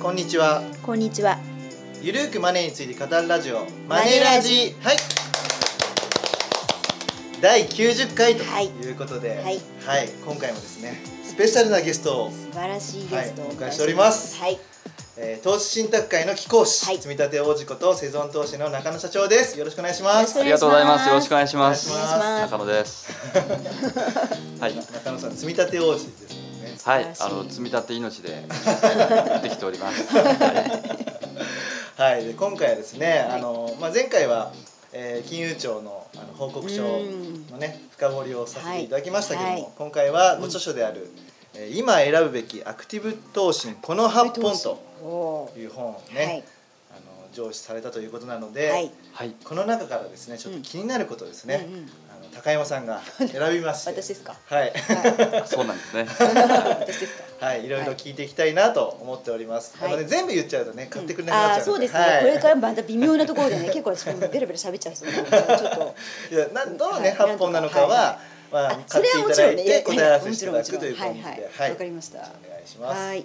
こんにちは。こんにちは。ゆるーくマネーについて語るラジオマネラジ。はい。第90回とはい。いうことで、はい。今回もですねスペシャルなゲストを、素晴らしいゲストをはいお迎えしております。はい。えー投資信託会の貴公子、はい。積立王子ことセゾン投資の中野社長です。よろしくお願いします。ありがとうございます。よろしくお願いしまおす。中野です。はい。中野さん積立王子ですはいあの積み立て命でやってきております。はい。はい。で今回はですね、はい。あのまあ、前回は、えー金融庁のあの報告書うん。のね深掘りをさせていただきましたけども、はい。今回はご著書である、えー今選ぶべきアクティブ投資この8本とおいう本をーね、あの上司されたということなので、はい。この中からですねちょっと気になることですね、うんうん高山さんが選びまして。私ですか？はい、は そうなんですね。い。私ですか？はい、いろいろ聞いていきたいなと思っております。はい。あのね、全部言っちゃうとね、買ってくれなくなっちゃうのああそうですね、はい。これからまた微妙なところでね結構私もベラベラ喋っちゃうちょっと。いや、な、どのね、はい八本なのかは、はまああ、それはもちろんね。ただいて、答え合わせもしていただくという感じで、はい。はい。はい。わかりました。お願いします。はい。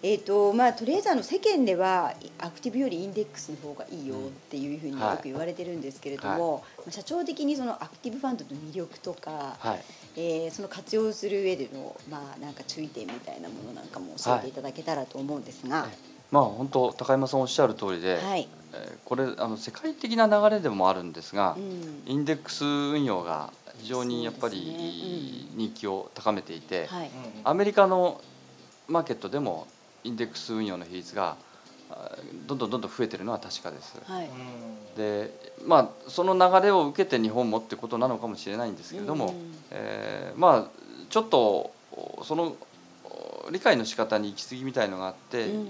えーとまあ、とりあえずあの世間ではアクティブよりインデックスの方がいいよっていうふうによく言われてるんですけれども、まあ社長的にそのアクティブファンドの魅力とか、はい。えーその活用する上での、まあ、なんか注意点みたいなものなんかも教えてい。ただけたらと思うんですが、まあ本当高山さんおっしゃる通りで、はい、えーこれあの世界的な流れでもあるんですがう、ん。インデックス運用が非常にやっぱり人気を高めていて、はい、うん。アメリカのマーケットでもインデックス運用の比率があどんどんどんどん増えてるのは確かです。はい、うん。でまあその流れを受けて日本もってことなのかもしれないんですけれども、うん。えーまあちょっとその理解の仕方に行き過ぎみたいのがあって、うん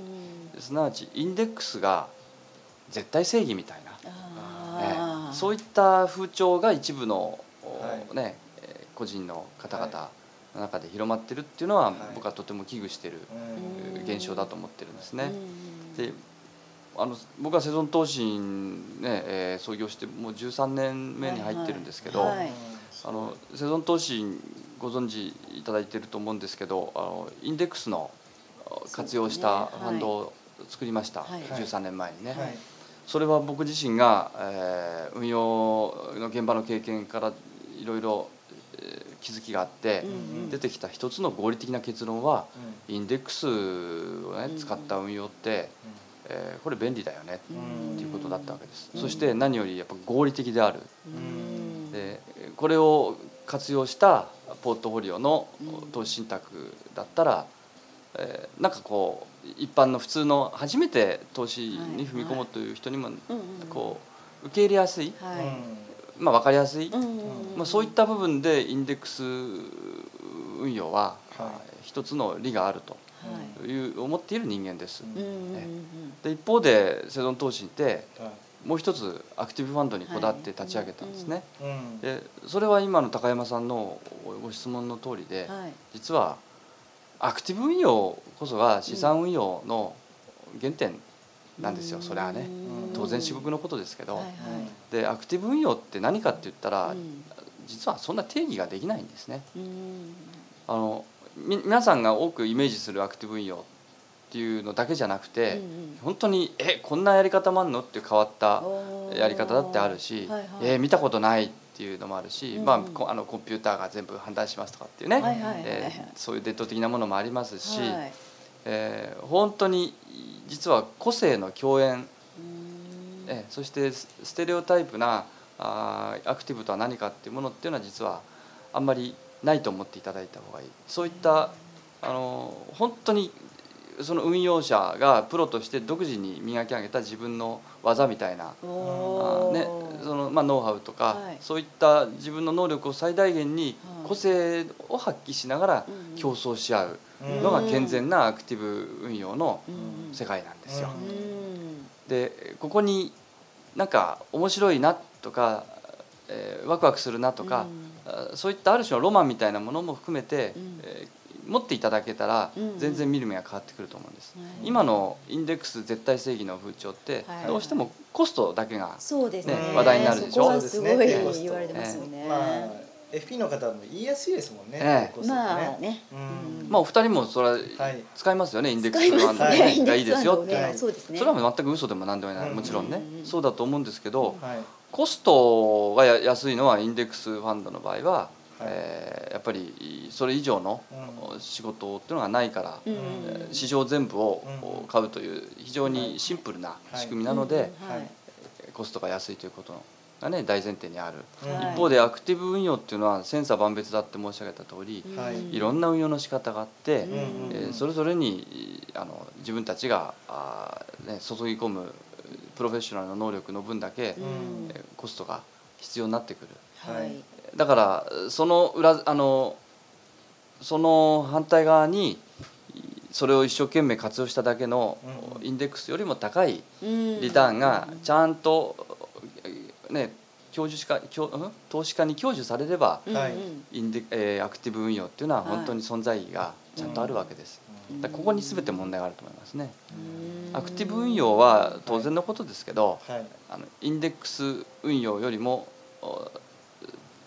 すなわちインデックスが絶対正義みたいな、あー。えーそういった風潮が一部の、はい。ねえー個人の方々の中で広まってるっていうのは、はい。僕はとても危惧している現象だと思ってるんですね。うん。であの僕はセゾン投信ね、えー創業してもう13年目に入ってるんですけど、はいはい。あのセゾン投信ご存知いただいてると思うんですけどあのインデックスの活用したファンドを作りました、はい。13年前にね、はい。それは僕自身が、えー運用の現場の経験からいろいろえー気づきがあって、出てきた一つの合理的な結論はうん。インデックスを、ね、使った運用って、えーこれ便利だよねうん。っていうことだったわけです、うん。そして何よりやっぱ合理的である。うん。でこれを活用したポートフォリオのうん。投資信託だったら、えーなんかこう一般の普通の初めて投資に踏み込もうという人にもこう受け入れやすい、はいまあ、分かりやすい、まあ、そういった部分でインデックス運用は、はい。一つの利があるとはい。いう思っている人間です。うんうんうんうん。で一方でセゾン投信ってはもう一つアクティブファンドにこだわって立ち上げたんですね。いうん。でそれは今の高山さんのご質問の通りで、はい。実はアクティブ運用こそが資産運用の原点なんですよ、それはね。うん。当然至極のことですけど、はいはい。でアクティブ運用って何かって言ったら、うん。実はそんな定義ができないんですね。うん。あのみ皆さんが多くイメージするアクティブ運用っていうのだけじゃなくて、うん本当にえこんなやり方もあんのって変わったうんやり方だってあるし、はいはい。えー見たことないっていうのもあるし、うん。まあ、こあのコンピューターが全部判断しますとかっていうね、はいはいはいはいえーそういう伝統的なものもありますし、はいえー本当に実は個性の共演、うん。えーそしてスステレオタイプなあーアクティブとは何かっていうものっていうのは実はあんまりないと思っていただいた方がいい。そういったあの本当にその運用者がプロとして独自に磨き上げた自分の技みたいなあね、そのまあ、ノウハウとか、はい。そういった自分の能力を最大限にはい。個性を発揮しながら競争し合う。うんのが健全なアクティブ運用のうん。世界なんですよ。うん。うんでここになんか面白いなとか、えーワクワクするなとか、あそういったある種のロマンみたいなものも含めて、うん。えー持っていただけたらうん。全然見る目が変わってくると思うんです。うん今のインデックス絶対正義の風潮ってはい。どうしてもコストだけがそうですね。ね話題になるでしょ。そこはすごいそうですね言われてますよね、まあ FP の方も言いやすいですもんね、ええ。コストってまあね。うん。まあお二人もそれははい使いますよねインデックスファンドがいいですよって。いうね。それは全く嘘でも何でもないうんもちろんね。うんそうだと思うんですけどはい。コストがや安いのはインデックスファンドの場合は、はい。えーやっぱりそれ以上のう仕事っていうのがないから、市場全部をうん。買うという非常にシンプルな仕組みなので、うんはい。コストが安いということがね大前提にある、一方でアクティブ運用っていうのは千差万別だって申し上げた通り、はい。いろんな運用の仕方があって、うんうんえーそれぞれにあの自分たちがあー、ね、注ぎ込むプロフェッショナルの能力の分だけ、うん。えーコストが必要になってくる。はい。だからその裏あのその反対側にそれを一生懸命活用しただけのうん。インデックスよりも高いリリターンがちゃんとね享受しか享ん？投資家に享受されればはい。インデ、えーアクティブ運用っていうのははい本当に存在意義がちゃんとあるわけです。ここに全て問題があると思いますね。アクティブ運用は当然のことですけど、はい。あのインデックス運用よりもお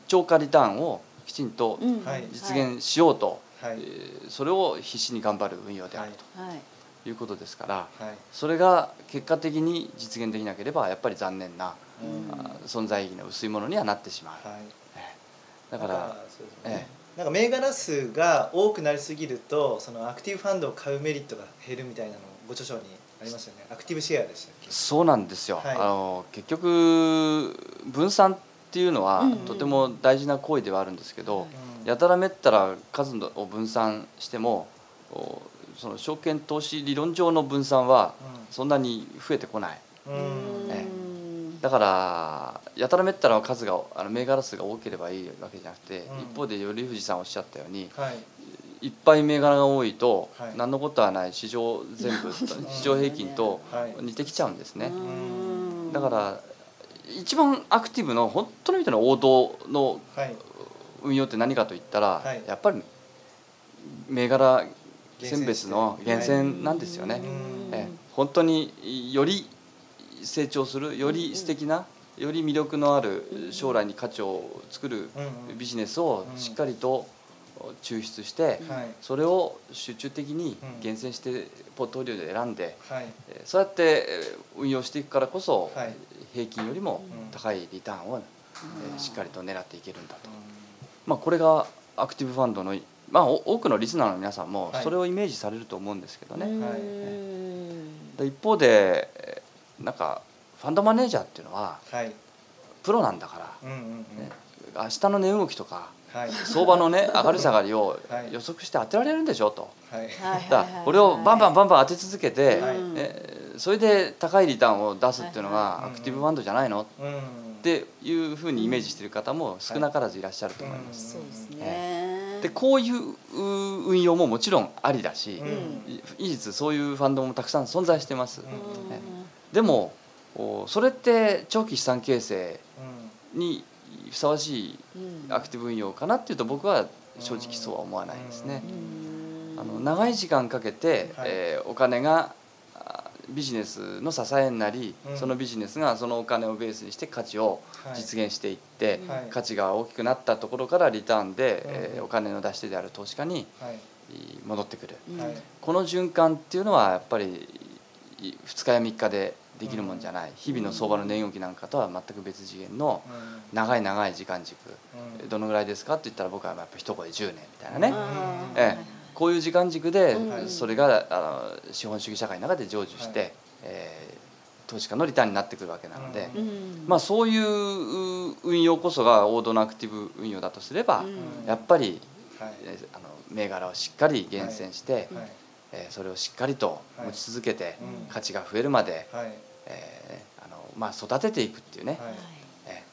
超過リターンをきちんとはい。実現しようと、はい。えーそれを必死に頑張る運用であるはい。ということですからはい。それが結果的に実現できなければやっぱり残念な、存在意義の薄いものにはなってしまう、はい。ええ。だからなんそうですね。えなんか銘柄数が多くなりすぎるとそのアクティブファンドを買うメリットが減るみたいなのご著書にありますよね。アクティブシェアでしたっけ？そうなんですよ、はい。あの結局分散っていうのはとても大事な行為ではあるんですけど、はいうん。やたらめったら数を分散してもおその証券投資理論上の分散はそんなに増えてこない。うん。うんえだからやたらめったら数があの銘柄数が多ければいいわけじゃなくて、うん。一方で頼藤さんおっしゃったようにはい。いっぱい銘柄が多いと、はい。何のことはない市場全部市場平均とはい。似てきちゃうんですね、うん。だから一番アクティブの本当の意味での王道のはい。運用って何かといったら、はい。やっぱり銘柄厳選選別の厳選なんですよね、え。本当により成長するより素敵なより魅力のある将来に価値を作るビジネスをしっかりと抽出してはい。それを集中的にうん。厳選してポートフォリオで選んでそうやってえー運用していくからこそはい。平均よりもうん高いリターンをえーしっかりと狙っていけるんだと。うまあこれがアクティブファンドのまあお多くのリスナーの皆さんもはい。それをイメージされると思うんですけどね。うんで一方でえーなんかファンドマネージャーっていうのはんはい。プロなんだからうんうんうん。ね明日の値動きとかはい。相場のね 上がり下がりをはい。予測して当てられるんでしょと。はい。はいだからこれをバンバンバンバン当て続けて、はい。ねそれで高いリターンを出すっていうのがアクティブファンドじゃないのっうんていうふうにイメージしている方も少なからずいらっしゃると思います。そうですね。でこういうう運用ももちろんありだし、うん。い事実そういうファンドもたくさん存在してます。うん。ねでもおそれって長期資産形成うん。にふさわしいうん。アクティブ運用かなっていうと僕は正直そうは思わないですね。うん。あの長い時間かけて、はい。えーお金があビジネスの支えになり、うん。そのビジネスがそのお金をベースにして価値をはい。実現していって、はい。価値が大きくなったところからリターンで、うん。えーお金の出し手である投資家にはい。戻ってくる。うん。はい。この循環っていうのはやっぱり2日や3日でできるもんじゃない。日々の相場の値動きなんかとは全く別次元のうん。長い長い時間軸。うん。どのぐらいですかって言ったら僕はやっぱ一声で10年みたいなね、ええ。こういう時間軸でうん。それがあの資本主義社会の中で成就して、はい。えー投資家のリターンになってくるわけなので、まあ、そういうう運用こそが王道のアクティブ運用だとすれば、うん。やっぱり、あの銘柄をしっかり厳選して、はい。えーそれをしっかりと持ち続けて、うん。価値が増えるまで、はいえーあのまあ、育てていくっていうね、はい。え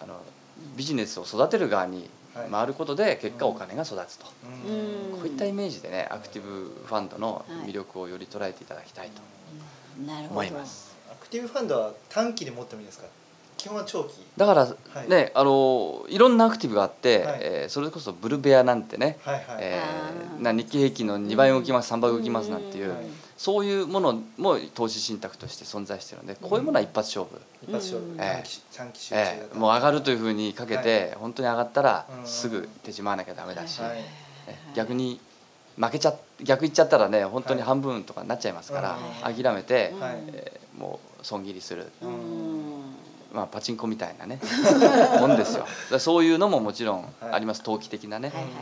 ーあのビジネスを育てる側にはい。回ることで結果お金が育つと。うん。うんこういったイメージでねアクティブファンドの魅力をより捉えていただきたいとなるほど。思います。アクティブファンドは短期で持ってもいいですか？基本は長期。だからはい。ね、あのいろんなアクティブがあって、はい。えーそれこそブルベアなんてね、はいはい、えあー。ーな日経平均の2倍動きます、3倍動きますなんていう、はいそういうものも投資信託として存在してるのでこういうものは一発勝負、一発勝負、うん短期えーもう上がるというふうにかけて、本当に上がったらうんすぐ手締まわなきゃダメだし、はい。え逆に負けちゃ逆いっちゃったらね本当にはい半分とかになっちゃいますから、はい。諦めて、はい。えーもう損切りする、うん。まあ、パチンコみたいなね もんですよ。そういうのももちろんあります、投機的なね、はいはい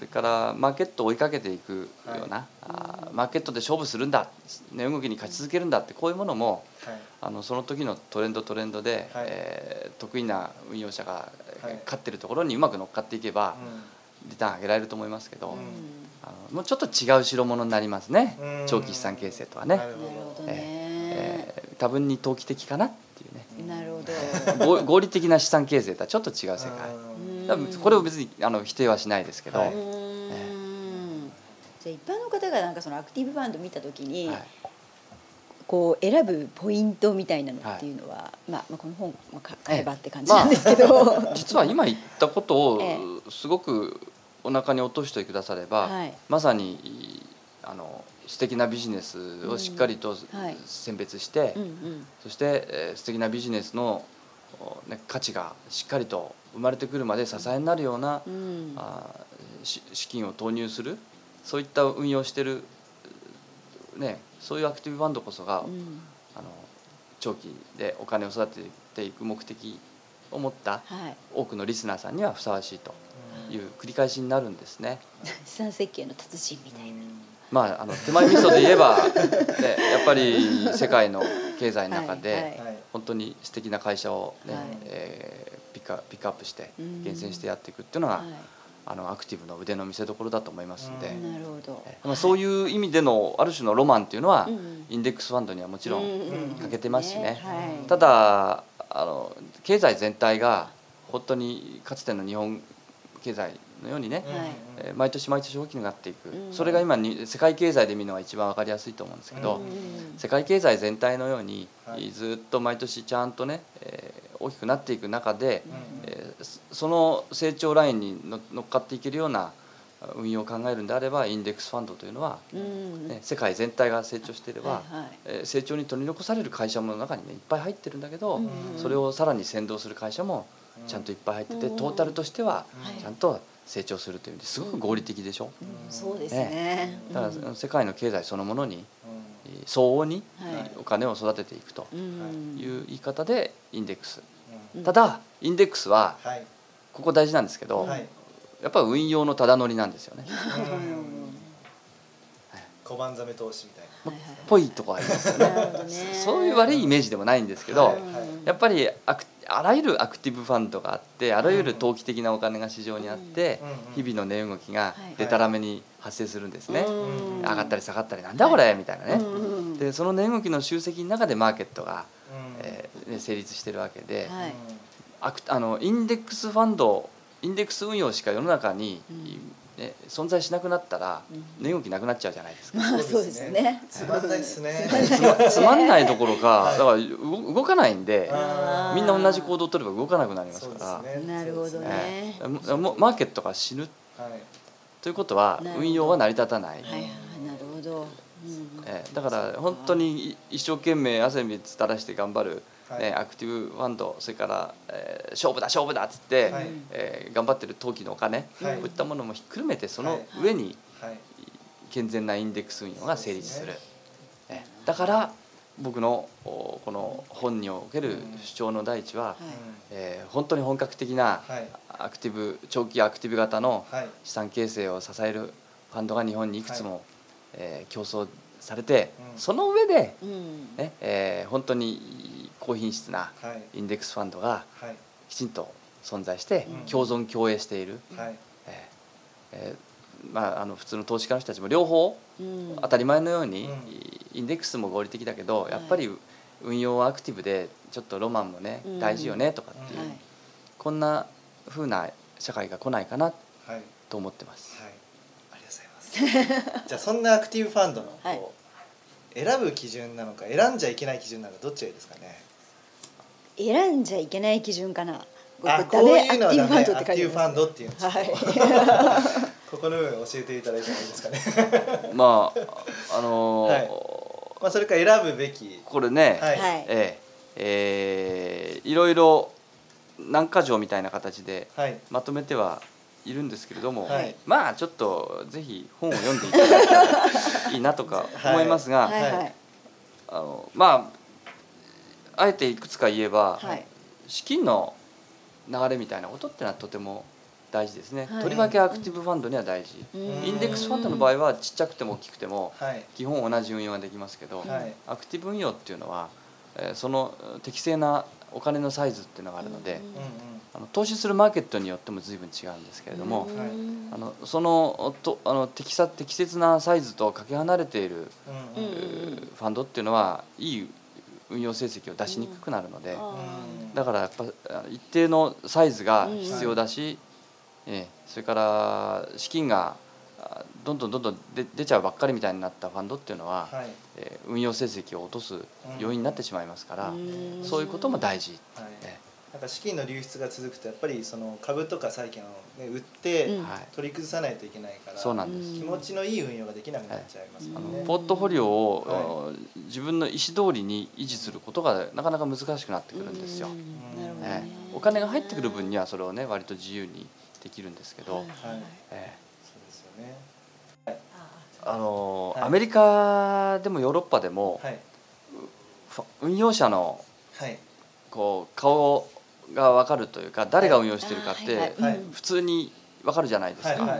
それからマーケットを追いかけていくような、あーマーケットで勝負するんだ値動きに勝ち続けるんだってこういうものもはい。あのその時のトレンドトレンドで、はい。えー得意な運用者が、勝ってるところにうまく乗っかっていけば、リターン上げられると思いますけど、うん。あのもうちょっと違う代物になりますね、うん。長期資産形成とはね。な、るほどえねー多分に投機的かなっていうね。なるほど。合合理的な資産形成とはちょっと違う世界これを別にあの否定はしないですけど、はい。うん。じゃあ一般の方がなんかそのアクティブファンド見た時に、はい。こう選ぶポイントみたいなのっていうのは、まあ、まあこの本、まあ、か買えばって感じなんですけど、実は今言ったことをえすごくお腹に落としてくだされば、はい。まさにあの素敵なビジネスをしっかりとはい。選別して、うんうん。そして、えー素敵なビジネスの、おね、価値がしっかりと生まれてくるまで支えになるような、うん。あ資金を投入するそういった運用してる、ね、そういうアクティブファンドこそが、うん。あの長期でお金を育てていく目的を持ったはい、多くのリスナーさんにはふさわしいという繰り返しになるんですね。資産設計の達人みたいな。まあ、あの手前味噌で言えば、ね、やっぱり世界の経済の中で、はいはい本当に素敵な会社を、ねはい。えーピックアピックアップしてうん。厳選してやっていくっていうのが、はあのアクティブの腕の見せ所だと思いますので、い、なるほど。えまあ、そういう意味でのある種のロマンっていうのは、うん。インデックスファンドにはもちろんん欠けてますしね。はい、ただあの経済全体が本当にかつての日本経済のようにね、はいえー毎年毎年大きくなっていく、うんそれが今に世界経済で見るのが一番わかりやすいと思うんですけど、うん世界経済全体のように、はい。ずっと毎年ちゃんとね、えー大きくなっていく中で、うんえーそその成長ラインにの乗っかっていけるような運用を考えるんであればインデックスファンドというのは、うんね、世界全体が成長していれば、はいはい。えー成長に取り残される会社もの中にねいっぱい入ってるんだけど、うんそれをさらに先導する会社もちゃんといっぱい入ってて、うん。トータルとしてははい。ちゃんと成長するという意味ですごく合理的でしょ、うんそうですね。だからうん世界の経済そのものに相応にはい。お金を育てていくとうん。いう言い方でインデックス。うん。ただインデックスははい。ここ大事なんですけど、はい。やっぱ運用のただ乗りなんですよね。うん。小判ザメ投資みたいはいはいぽいとこありますよね。そういう悪いイメージでもないんですけど、はいやっぱりアクあらゆるアクティブファンドがあってあらゆる投機的なお金が市場にあって、うん。日々の値動きがはいでたらめに発生するんですね、うん。上がったり下がったりなんだこれ、みたいなね、うん。でその値動きの集積の中でマーケットが、なえ成立してるわけで、あのインデックスファンドインデックス運用しか世の中に、ね、存在しなくなったらうん。値動きなくなっちゃうじゃないですか。まあそうですよね。つまんないですね。つまんない。どころか、はい。だから動動かないんでみんな同じ行動を取れば動かなくなりますから、ですね。なるほどね。マーケットが死ぬ。はい。ということは運用は成り立たない、はいはいなるほど。うん。ええ。だから本当に一生懸命汗水垂らして頑張る、はいね、アクティブファンドそれから、えー勝負だ勝負だっつって、はい。えー頑張ってる投機のお金、はい。こういったものもひっくるめてそのはい。上にはい。健全なインデックス運用が成立する。すえだから僕のおこの本における主張の第一は、はい。えー本当に本格的なはい。アクティブ長期アクティブ型のはい。資産形成を支えるファンドが日本にいくつも、えー競争されて、うん。その上で、うん。ねえー本当に高品質なはい。インデックスファンドがはい。きちんと存在してうん。共存共栄している、はい。えまあ、あの普通の投資家の人たちも両方うん。当たり前のように、うん。インデックスも合理的だけどやっぱり運用はアクティブでちょっとロマンもね、うん。大事よねとかっていう、はい。こんな風な社会が来ないかなと思ってます。ありがとうございます。じゃあそんなアクティブファンドのこう、はい。選ぶ基準なのか選んじゃいけない基準なのかどっちがいいですかね？選んじゃいけない基準かな。あこういうのはダメアクティブファンドっていうんですはい。ここの部分教えていただいてもいいですかね？まああのーはい。まあそれから選ぶべき。これね、はい。はい。えええーいろいろ何か条みたいな形ではい。まとめてはいるんですけれども、はい。まあちょっとぜひ本を読んでいただいたらいいなとか思いますが、はい。はい。あのまああえていくつか言えば、はい。資金の流れみたいなことってのはとても大事ですね、はい。とりわけアクティブファンドには大事、うん。インデックスファンドの場合はちっちゃくても大きくてもはい。基本同じ運用ができますけど、はい。アクティブ運用っていうのは、えーその適正なお金のサイズっていうのがあるので、あの投資するマーケットによっても随分違うんですけれども、はい。あのそのとあの適さ適切なサイズとかけ離れている、ファンドっていうのはいい運用成績を出しにくくなるので、あだからやっぱあ一定のサイズが必要だし、ええそれから資金があどんどんどんどん出出ちゃうばっかりみたいになったファンドっていうのは、はい。えー運用成績を落とす要因になってしまいますから、うん。そういうことも大事。はい。えなんか資金の流出が続くとやっぱりその株とか債券を、ね、売って取り崩さないといけないから、そうなんです。気持ちのいい運用ができなくなっちゃいますもあのん。ね。ポートフォリオを、は自分の意思通りに維持することがなかなか難しくなってくるんですよ。ね。えお金が入ってくる分にはそれをね割と自由にできるんですけど、そうですよね。あのはい。アメリカでもヨーロッパでも、運用者のはい。こう顔が分かるというか誰が運用してるかって、普通に分かるじゃないですか、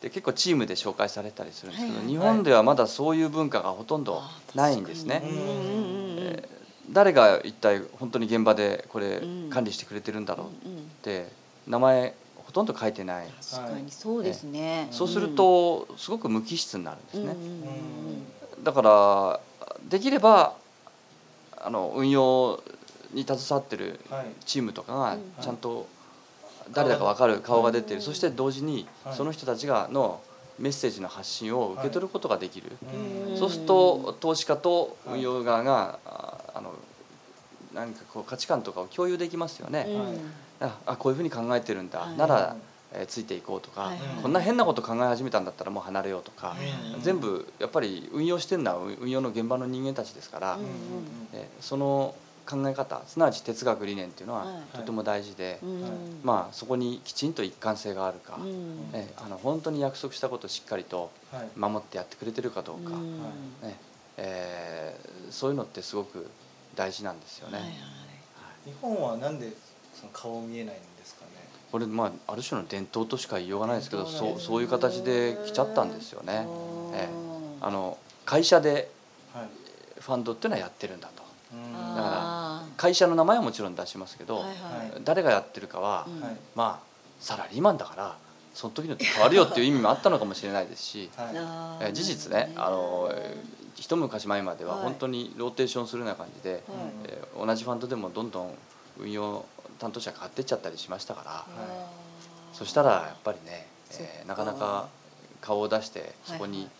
で結構チームで紹介されたりするんですけど、日本ではまだそういう文化がほとんどないんですね。誰が一体本当に現場でこれうん。管理してくれてるんだろうっうんて名前ほとんど書いてない、確かにそうですね。そうするとすごく無機質になるんですね、だからできればあの運用に携わってるはい。チームとかがうん。ちゃんと誰だか分かる顔が出てうん。るそして同時にはい。その人たちがのメッセージの発信を受け取ることができる、うん。そうすると投資家と運用側がああの何かこう価値観とかを共有できますよね、ああこういうふうに考えてるんだ、はい。なら、えーついていこうとか、こんな変なこと考え始めたんだったらもう離れようとか、うん。全部やっぱり運用してるのは運運用の現場の人間たちですから、うん。えーその考え方すなわち哲学理念っていうのははい。とても大事で、うん。まあそこにきちんと一貫性があるか、うん。えーあの本当に約束したことをしっかりとはい。守ってやってくれてるかどうか、うん。ねえーそういうのってすごく大事なんですよね。はいはい。日本はなんでその顔見えないんですかね？これまあある種の伝統としか言いようがないですけどそうそういう形で来ちゃったんですよね。おー。え。あの会社ではい。ファンドっていうのはやってるんだと会社の名前はもちろん出しますけど、ーはいはい。誰がやってるかは、うん。はい。まあサラリーマンだからその時によって変わるよっていう意味もあったのかもしれないですし、はい。事実ねあのえー一昔前までははい。本当にローテーションするような感じで、はい。えー同じファンドでもどんどん運用担当者変わってっちゃったりしましたから、あーそしたらやっぱりね、えーなかなか顔を出してそこにはいはい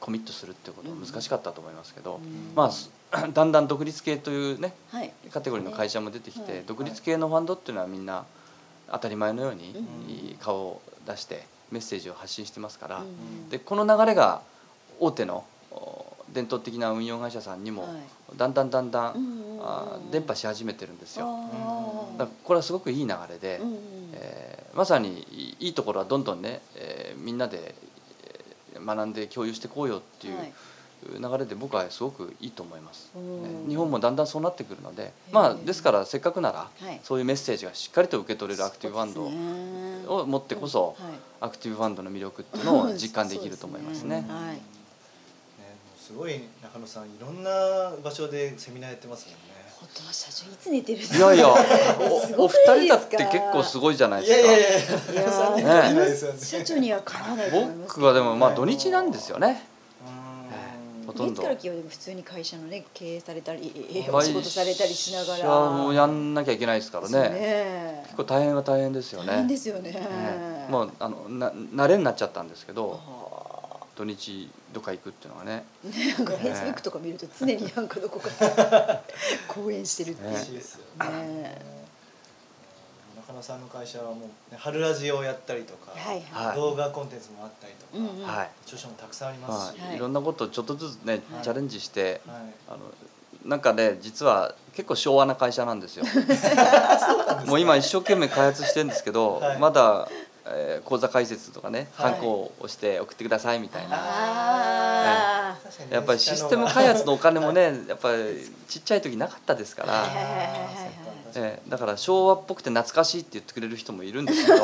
コミットするっていうことは難しかったと思いますけど、うん。まあす だんだん独立系というねはい。カテゴリーの会社も出てきて、はい。独立系のファンドっていうのはみんな当たり前のようにうん。顔を出してメッセージを発信してますから、うん。でこの流れが大手のお伝統的な運用会社さんにもはい。だんだんだんだん、うんうんうん。あー伝播し始めてるんですよ。だからこれはすごくいい流れで、えーまさにいいところはどんどんね、えーみんなでえー学んで共有していこうよっていうはい。流れで僕はすごくいいと思います。うんね日本もだんだんそうなってくるので、ー。まあですからせっかくならはい。そういうメッセージがしっかりと受け取れるアクティブファンドドを持ってこそはい。アクティブファンドの魅力っていうのを実感できると思いますね。すごい中野さんいろんな場所でセミナーやってますもんね。本当社長いつ寝てるんですいやいや、すお二人だって結構すごいじゃないいですか。社長にはかなわないと思います。僕はでもまあはい。土日なんですよね。ほとんど。月から金曜でも普通に会社のね経営されたり会お仕事されたりしながら。もやんなきゃいけないですからね。ね。結構大変は大変ですよね。大変ですよね。ねもうあのな慣れになっちゃったんですけど、あ土土日どっか行くっていうのがね。なんかフェイスブックとか見ると常になんかどこか講演してるっていう。ねね。ね。中野さんの会社はもう、ね、春ラジオをやったりとか、はいははい。動画コンテンツもあったりとか、うん著書もたくさんありますし、まあ、はい。いろんなことをちょっとずつね、はい。チャレンジしてはい。あのなんかね実は結構昭和な会社なんですよ。もう今一生懸命開発してるんですけど、はい。まだ、えー講座解説とかねはい。ハンコを押して送ってくださいみたいな、あ確かにねやっぱりシステム開発のお金もね やっぱりちっちゃい時なかったですから、はいはいはいはいはい。えーだから昭和っぽくて懐かしいって言ってくれる人もいるんですけど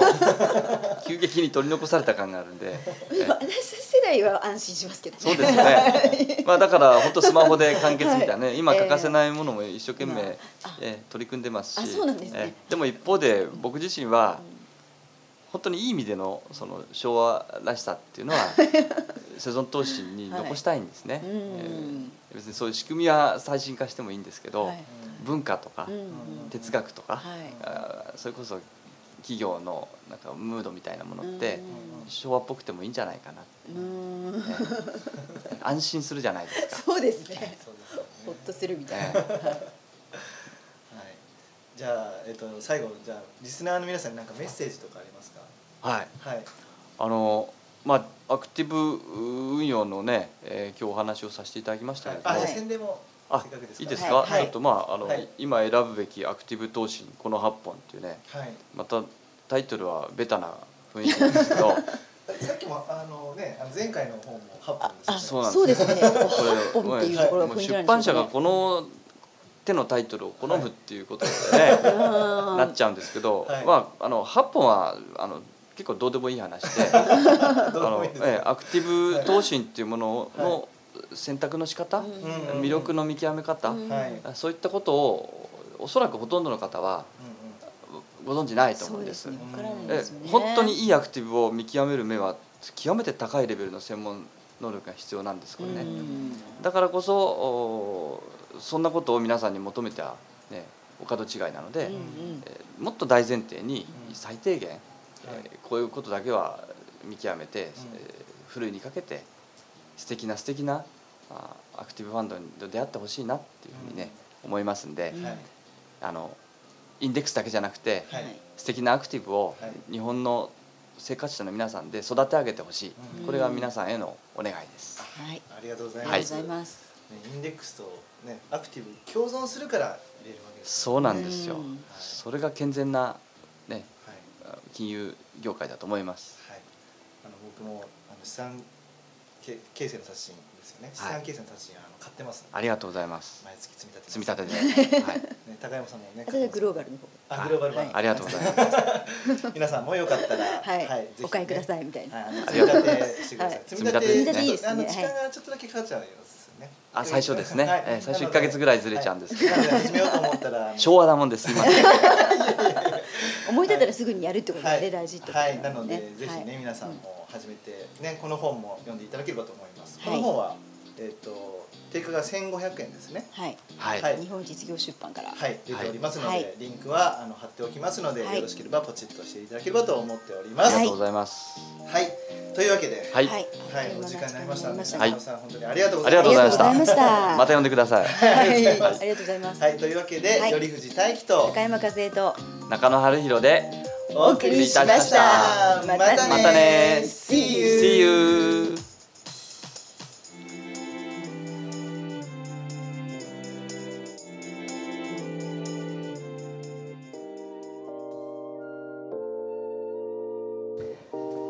急激に取り残された感があるんで、えー。ー私世代は安心しますけどね。そうですよね。まあだから本当スマホで完結みたいなね、今ええ欠かせないものも一生懸命、えー取り組んでますし、あそうなんですね。えーでも一方で僕自身は本当にいい意味でのその昭和らしさっていうのはセゾン投資に残したいんですね。うん。えー別にそういう仕組みは最新化してもいいんですけど、はい。文化とか、哲学とか、はい。あーそれこそ企業のなんかムードみたいなものってうん昭和っぽくてもいいんじゃないかな、うん。えー安心するじゃないですか。そうですね。ほっとするみたいな、えはい、じゃあ、えっと、最後じゃあリスナーの皆さんに何かメッセージとかありますか？はい、はい。あのまあアクティブ運用のね、えー今日お話をさせていただきましたけれども、あじゃあはい宣伝もあいいですか、はい。ちょっとまああの、はい。今選ぶべきアクティブ投資この8本っていうね。はい。またタイトルはベタな雰囲気なんですけど。さっきもあのねあの前回の方も8本ですよね。そうなんですそうですね。こ8本っていうところがもうポイントなんでしょうね出版社がこの手のタイトルを好むっていうことでね、ななっちゃうんですけど、はい。まああの8本はあの結構どうでもいい話で あのええアクティブ投資っていうものはい。の選択の仕方、うん。魅力の見極め方、そういったことをおそらくほとんどの方はご存じないと思うんです。そうですね。え本当にいいアクティブを見極める目は極めて高いレベルの専門能力が必要なんですこれね、うん。だからこそおそんなことを皆さんに求めてはねお門違いなので、うんうん。えーもっと大前提にうん。最低限、はい。えーこういうことだけは見極めて、うん。えーふるいにかけて素敵な素敵なあアクティブファンドに出会ってほしいなっていうふうにね、思いますんで、うん。はい。あのインデックスだけじゃなくて、はい。素敵なアクティブをはい。日本の生活者の皆さんで育て上げてほしい、うん。これが皆さんへのお願いです。はい。ありがとうございます、がとうございインデックスと、ね、アクティブ共存するから入れるわけです。そうなんですよ、うん。それが健全な、ね、はい。金融業界だと思います。はい、あの僕もあの資産け形成の達人ですよね。資はい。産形成の達人あの買ってますありがとうございます。毎月積み立て積み立ててで、はい、ね高山さんもね私はグローバルの方。あグローバル版、はい。ありがとうございます。皆さんもよかったら はい、ぜひねお買いくださいみたいな、はい、あのありがとう積み立てしてください、はい積み立て積み立ていいですね。あのはい時間がちょっとだけかかっちゃうんですあ最初ですね。はい。えー最初1ヶ月ぐらいずれちゃうんですけど。はい始めようと思ったら昭和なもんです。すみません。思い立ったらすぐにやるってことがね、はい、大事ってことはい、なので、ぜひね、はい皆さんも始めて、ね、この本も読んでいただければと思います。はい。この本は、えっ、と、定価が千五百円ですね。はい、はい。はい。日本実業出版から、はい、出ておりますので、はい。リンクはあの貼っておきますので、はい。よろしければポチッとしていただければと思っております。はい、ありがとうございます。というわけで、はい。はい。はい、お時間になりましたので、さん、本当にありがとうございました。ありがとうございました。また呼んでください。はい、はい。ありがとうございます、はい、というわけで、はい。頼藤大樹と高山和恵と中野春弘でお送りしました。また。ねまたね See you.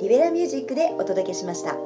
リベラミュージックでお届けしました。